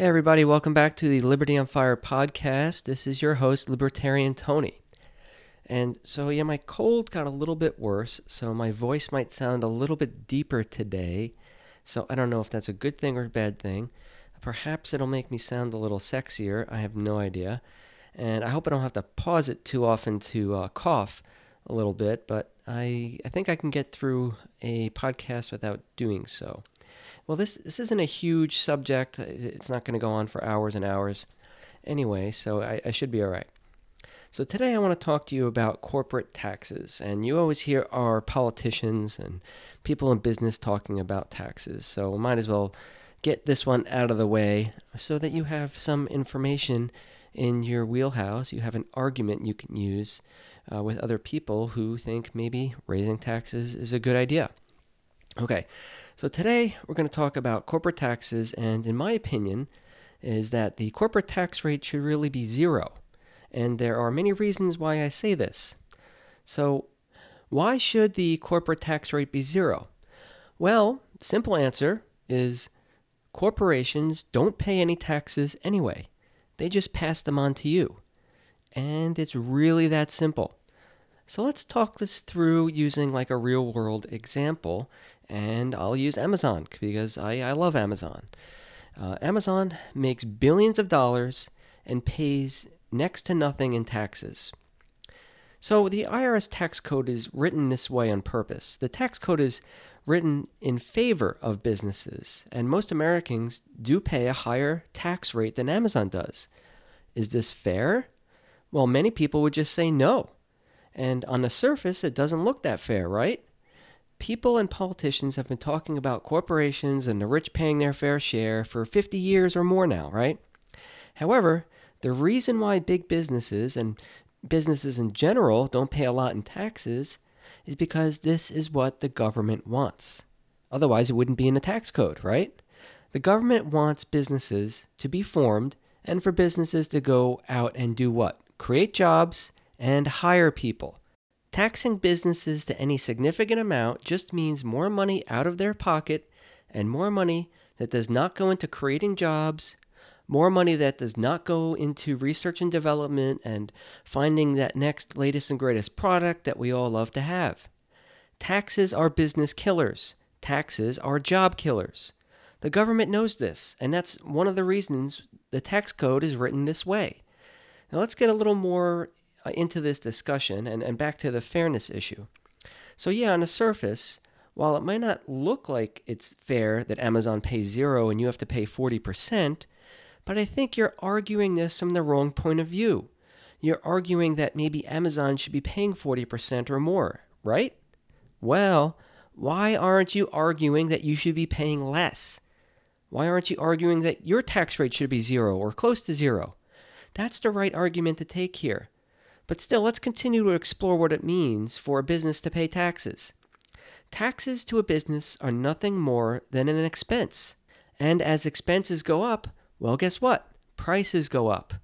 Hey, everybody, welcome back to the Liberty on Fire podcast. This is your host, Libertarian Tony. And so, yeah, my cold got a little bit worse, so my voice might sound a little bit deeper today. So, I don't know if that's a good thing or a bad thing. Perhaps it'll make me sound a little sexier. I have no idea. And I hope I don't have to pause it too often to uh, cough a little bit, but I, I think I can get through a podcast without doing so. Well, this this isn't a huge subject. It's not going to go on for hours and hours, anyway. So I, I should be all right. So today I want to talk to you about corporate taxes, and you always hear our politicians and people in business talking about taxes. So might as well get this one out of the way so that you have some information in your wheelhouse. You have an argument you can use uh, with other people who think maybe raising taxes is a good idea. Okay, so today we're going to talk about corporate taxes, and in my opinion, is that the corporate tax rate should really be zero. And there are many reasons why I say this. So, why should the corporate tax rate be zero? Well, simple answer is corporations don't pay any taxes anyway. They just pass them on to you. And it's really that simple. So let's talk this through using like a real world example and I'll use Amazon because I, I love Amazon. Uh, Amazon makes billions of dollars and pays next to nothing in taxes. So the IRS tax code is written this way on purpose. The tax code is written in favor of businesses, and most Americans do pay a higher tax rate than Amazon does. Is this fair? Well, many people would just say no. And on the surface, it doesn't look that fair, right? people and politicians have been talking about corporations and the rich paying their fair share for 50 years or more now, right? However, the reason why big businesses and businesses in general don't pay a lot in taxes is because this is what the government wants. Otherwise, it wouldn't be in the tax code, right? The government wants businesses to be formed and for businesses to go out and do what? Create jobs and hire people. Taxing businesses to any significant amount just means more money out of their pocket and more money that does not go into creating jobs, more money that does not go into research and development and finding that next latest and greatest product that we all love to have. Taxes are business killers. Taxes are job killers. The government knows this, and that's one of the reasons the tax code is written this way. Now let's get a little more Uh, into this discussion and, and back to the fairness issue. So, yeah, on the surface, while it might not look like it's fair that Amazon pays zero and you have to pay 40%, but I think you're arguing this from the wrong point of view. You're arguing that maybe Amazon should be paying 40% or more, right? Well, why aren't you arguing that you should be paying less? Why aren't you arguing that your tax rate should be zero or close to zero? That's the right argument to take here. But still, let's continue to explore what it means for a business to pay taxes. Taxes to a business are nothing more than an expense. And as expenses go up, well, guess what? Prices go up.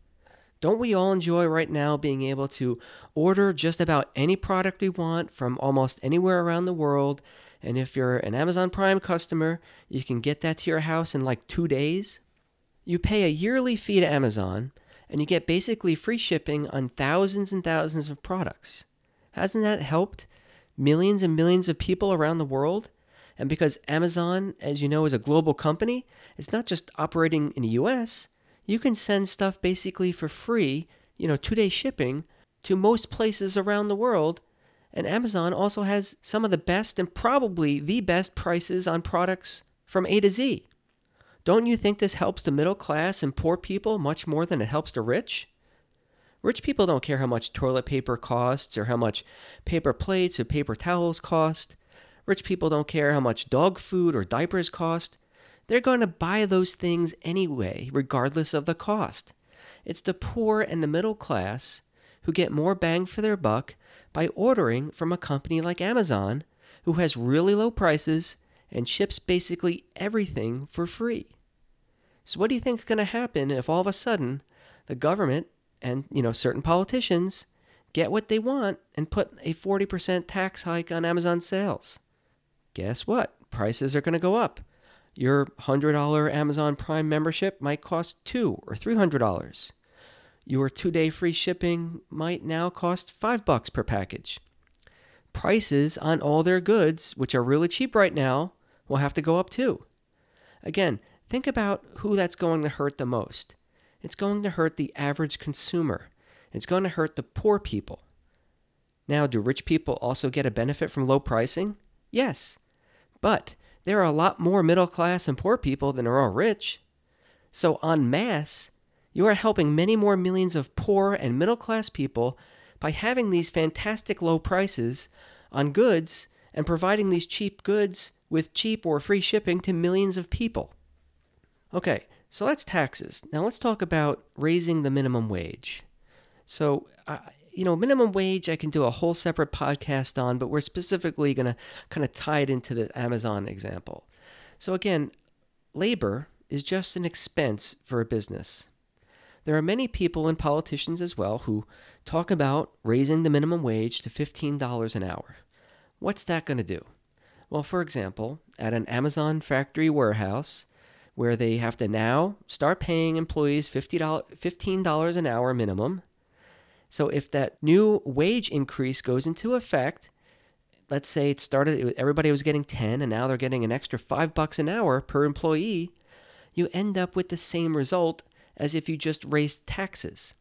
Don't we all enjoy right now being able to order just about any product we want from almost anywhere around the world? And if you're an Amazon Prime customer, you can get that to your house in like two days. You pay a yearly fee to Amazon, and you get basically free shipping on thousands and thousands of products. Hasn't that helped millions and millions of people around the world? And because Amazon, as you know, is a global company, it's not just operating in the US, you can send stuff basically for free, you know, two day shipping to most places around the world. And Amazon also has some of the best and probably the best prices on products from A to Z. Don't you think this helps the middle class and poor people much more than it helps the rich? Rich people don't care how much toilet paper costs or how much paper plates or paper towels cost. Rich people don't care how much dog food or diapers cost. They're going to buy those things anyway, regardless of the cost. It's the poor and the middle class who get more bang for their buck by ordering from a company like Amazon, who has really low prices and ships basically everything for free. So what do you think is going to happen if all of a sudden the government and, you know, certain politicians get what they want and put a 40% tax hike on Amazon sales? Guess what? Prices are going to go up. Your $100 Amazon Prime membership might cost 2 or $300. Your 2-day free shipping might now cost 5 bucks per package. Prices on all their goods, which are really cheap right now, will have to go up too. Again, think about who that's going to hurt the most. It's going to hurt the average consumer. It's going to hurt the poor people. Now, do rich people also get a benefit from low pricing? Yes. But there are a lot more middle class and poor people than are all rich. So, en masse, you are helping many more millions of poor and middle class people by having these fantastic low prices on goods and providing these cheap goods with cheap or free shipping to millions of people. Okay, so that's taxes. Now let's talk about raising the minimum wage. So, uh, you know, minimum wage I can do a whole separate podcast on, but we're specifically going to kind of tie it into the Amazon example. So, again, labor is just an expense for a business. There are many people and politicians as well who talk about raising the minimum wage to $15 an hour. What's that going to do? Well, for example, at an Amazon factory warehouse, where they have to now start paying employees $50, $15 an hour minimum. So if that new wage increase goes into effect, let's say it started everybody was getting 10 and now they're getting an extra 5 bucks an hour per employee, you end up with the same result as if you just raised taxes.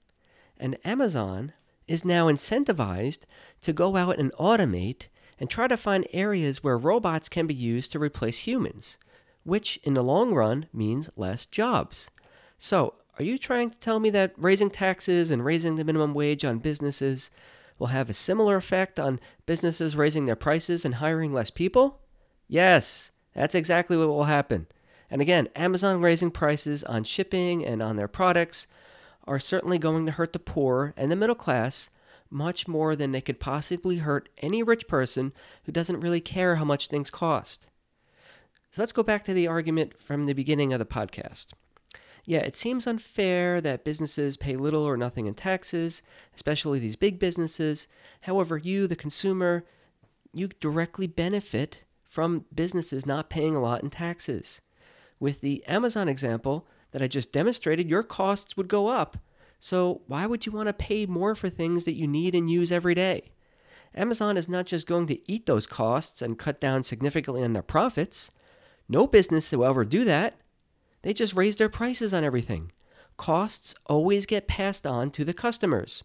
And Amazon is now incentivized to go out and automate and try to find areas where robots can be used to replace humans, which in the long run means less jobs. So, are you trying to tell me that raising taxes and raising the minimum wage on businesses will have a similar effect on businesses raising their prices and hiring less people? Yes, that's exactly what will happen. And again, Amazon raising prices on shipping and on their products are certainly going to hurt the poor and the middle class much more than they could possibly hurt any rich person who doesn't really care how much things cost. So let's go back to the argument from the beginning of the podcast. Yeah, it seems unfair that businesses pay little or nothing in taxes, especially these big businesses. However, you, the consumer, you directly benefit from businesses not paying a lot in taxes. With the Amazon example that I just demonstrated, your costs would go up so, why would you want to pay more for things that you need and use every day? Amazon is not just going to eat those costs and cut down significantly on their profits. No business will ever do that. They just raise their prices on everything. Costs always get passed on to the customers.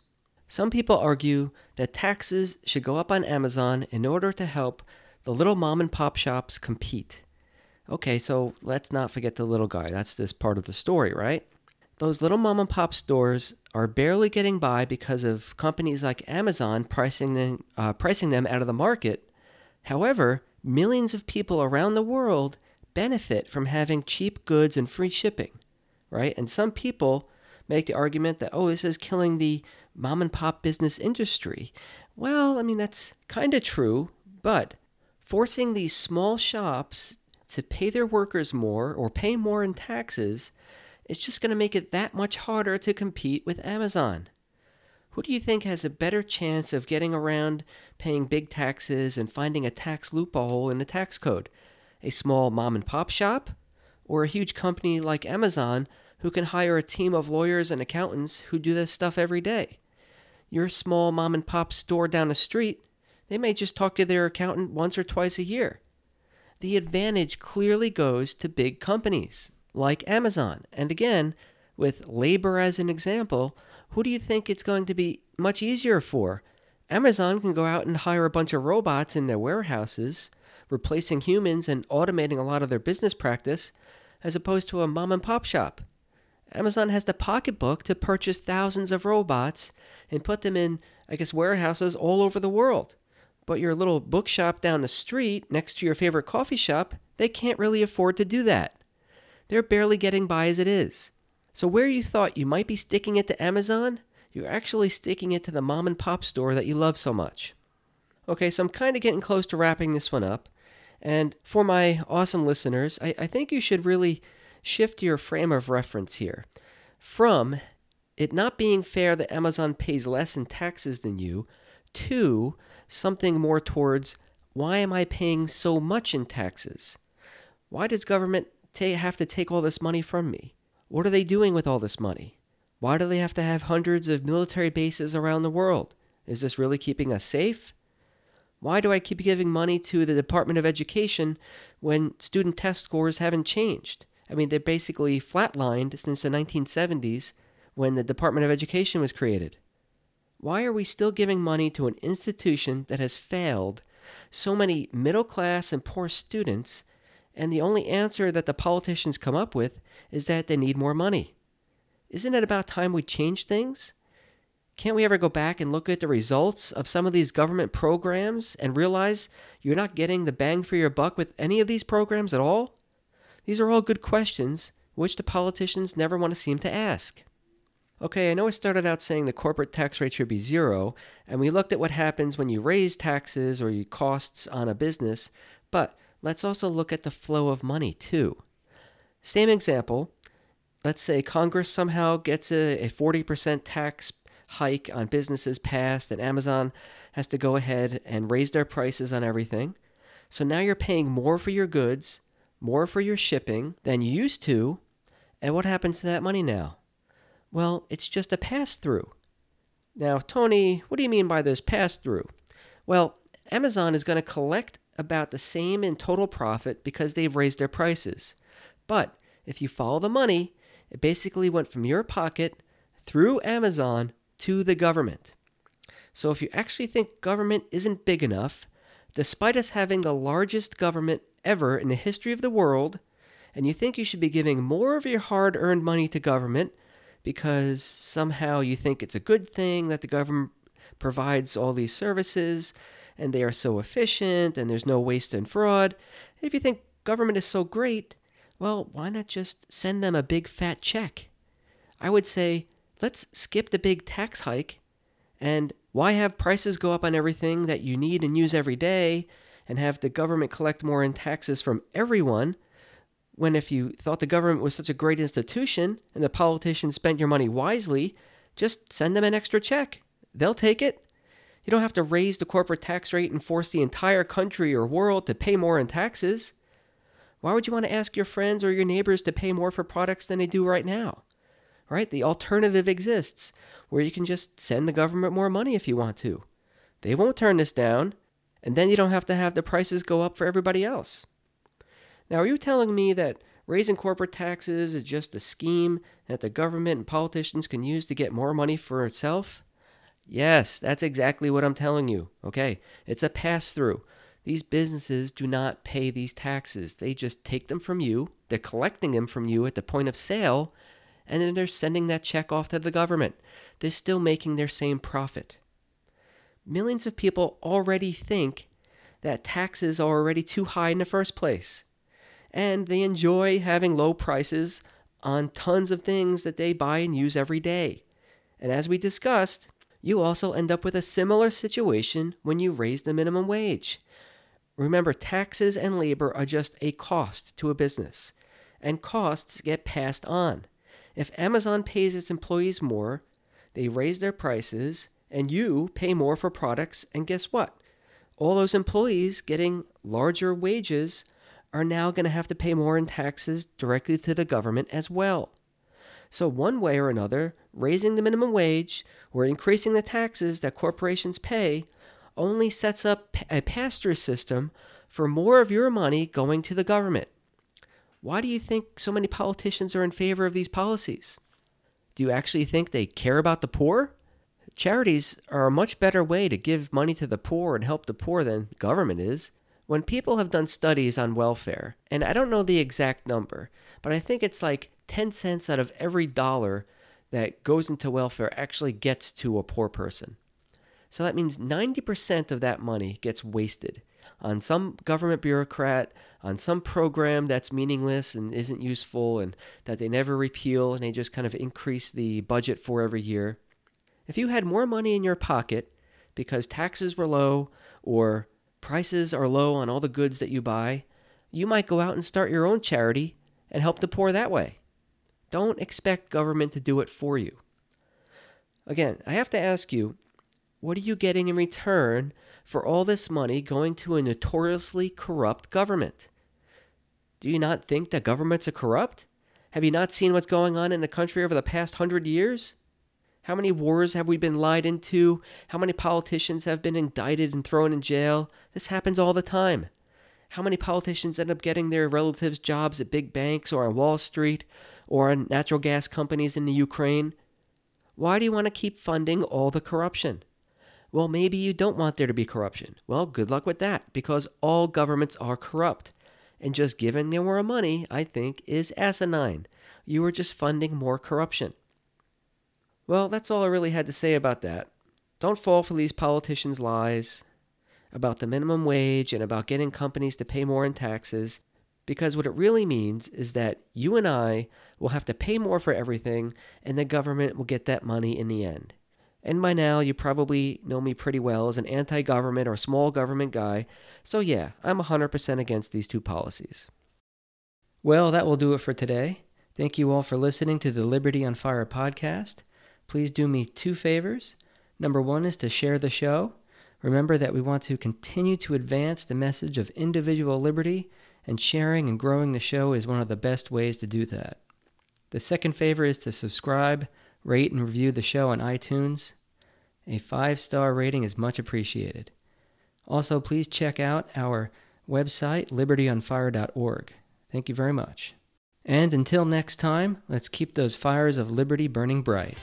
Some people argue that taxes should go up on Amazon in order to help the little mom and pop shops compete. Okay, so let's not forget the little guy. That's this part of the story, right? those little mom and pop stores are barely getting by because of companies like Amazon pricing them, uh, pricing them out of the market. However, millions of people around the world benefit from having cheap goods and free shipping, right? And some people make the argument that, oh, this is killing the mom and pop business industry. Well, I mean, that's kind of true, but forcing these small shops to pay their workers more or pay more in taxes is just going to make it that much harder to compete with Amazon. Who do you think has a better chance of getting around paying big taxes and finding a tax loophole in the tax code? A small mom and pop shop? Or a huge company like Amazon who can hire a team of lawyers and accountants who do this stuff every day? Your small mom and pop store down the street, they may just talk to their accountant once or twice a year. The advantage clearly goes to big companies like Amazon. And again, with labor as an example, who do you think it's going to be much easier for? Amazon can go out and hire a bunch of robots in their warehouses, replacing humans and automating a lot of their business practice, as opposed to a mom and pop shop. Amazon has the pocketbook to purchase thousands of robots and put them in, I guess, warehouses all over the world. But your little bookshop down the street next to your favorite coffee shop, they can't really afford to do that. They're barely getting by as it is. So, where you thought you might be sticking it to Amazon, you're actually sticking it to the mom and pop store that you love so much. Okay, so I'm kind of getting close to wrapping this one up. And for my awesome listeners, I, I think you should really shift your frame of reference here from it not being fair that Amazon pays less in taxes than you to something more towards why am I paying so much in taxes? Why does government have to take all this money from me? What are they doing with all this money? Why do they have to have hundreds of military bases around the world? Is this really keeping us safe? Why do I keep giving money to the Department of Education when student test scores haven't changed? I mean, they're basically flatlined since the 1970s when the Department of Education was created. Why are we still giving money to an institution that has failed so many middle class and poor students? And the only answer that the politicians come up with is that they need more money. Isn't it about time we change things? Can't we ever go back and look at the results of some of these government programs and realize you're not getting the bang for your buck with any of these programs at all? These are all good questions which the politicians never want to seem to ask. Okay, I know I started out saying the corporate tax rate should be zero, and we looked at what happens when you raise taxes or you costs on a business, but let's also look at the flow of money too. Same example. Let's say Congress somehow gets a, a 40% tax hike on businesses passed, and Amazon has to go ahead and raise their prices on everything. So now you're paying more for your goods, more for your shipping than you used to. And what happens to that money now? Well, it's just a pass through. Now, Tony, what do you mean by this pass through? Well, Amazon is going to collect about the same in total profit because they've raised their prices. But if you follow the money, it basically went from your pocket through Amazon to the government. So if you actually think government isn't big enough, despite us having the largest government ever in the history of the world, and you think you should be giving more of your hard earned money to government because somehow you think it's a good thing that the government provides all these services and they are so efficient and there's no waste and fraud. If you think government is so great, well, why not just send them a big fat check? I would say let's skip the big tax hike and why have prices go up on everything that you need and use every day and have the government collect more in taxes from everyone when if you thought the government was such a great institution and the politicians spent your money wisely, just send them an extra check. They'll take it. You don't have to raise the corporate tax rate and force the entire country or world to pay more in taxes. Why would you want to ask your friends or your neighbors to pay more for products than they do right now? Right? The alternative exists where you can just send the government more money if you want to. They won't turn this down, and then you don't have to have the prices go up for everybody else. Now, are you telling me that raising corporate taxes is just a scheme that the government and politicians can use to get more money for itself? Yes, that's exactly what I'm telling you. Okay, it's a pass through. These businesses do not pay these taxes. They just take them from you, they're collecting them from you at the point of sale, and then they're sending that check off to the government. They're still making their same profit. Millions of people already think that taxes are already too high in the first place and they enjoy having low prices on tons of things that they buy and use every day. And as we discussed, you also end up with a similar situation when you raise the minimum wage. Remember, taxes and labor are just a cost to a business, and costs get passed on. If Amazon pays its employees more, they raise their prices, and you pay more for products, and guess what? All those employees getting larger wages are now going to have to pay more in taxes directly to the government as well. So, one way or another, raising the minimum wage or increasing the taxes that corporations pay only sets up a pass through system for more of your money going to the government. Why do you think so many politicians are in favor of these policies? Do you actually think they care about the poor? Charities are a much better way to give money to the poor and help the poor than government is. When people have done studies on welfare, and I don't know the exact number, but I think it's like 10 cents out of every dollar that goes into welfare actually gets to a poor person. So that means 90% of that money gets wasted on some government bureaucrat, on some program that's meaningless and isn't useful and that they never repeal and they just kind of increase the budget for every year. If you had more money in your pocket because taxes were low or prices are low on all the goods that you buy, you might go out and start your own charity and help the poor that way. Don't expect government to do it for you. Again, I have to ask you what are you getting in return for all this money going to a notoriously corrupt government? Do you not think that governments are corrupt? Have you not seen what's going on in the country over the past hundred years? How many wars have we been lied into? How many politicians have been indicted and thrown in jail? This happens all the time. How many politicians end up getting their relatives jobs at big banks or on Wall Street or on natural gas companies in the Ukraine? Why do you want to keep funding all the corruption? Well, maybe you don't want there to be corruption. Well, good luck with that because all governments are corrupt. And just giving them more money, I think, is asinine. You are just funding more corruption. Well, that's all I really had to say about that. Don't fall for these politicians' lies about the minimum wage and about getting companies to pay more in taxes, because what it really means is that you and I will have to pay more for everything, and the government will get that money in the end. And by now, you probably know me pretty well as an anti government or small government guy, so yeah, I'm 100% against these two policies. Well, that will do it for today. Thank you all for listening to the Liberty on Fire podcast please do me two favors. Number one is to share the show. Remember that we want to continue to advance the message of individual liberty, and sharing and growing the show is one of the best ways to do that. The second favor is to subscribe, rate, and review the show on iTunes. A five star rating is much appreciated. Also, please check out our website, libertyonfire.org. Thank you very much. And until next time, let's keep those fires of liberty burning bright.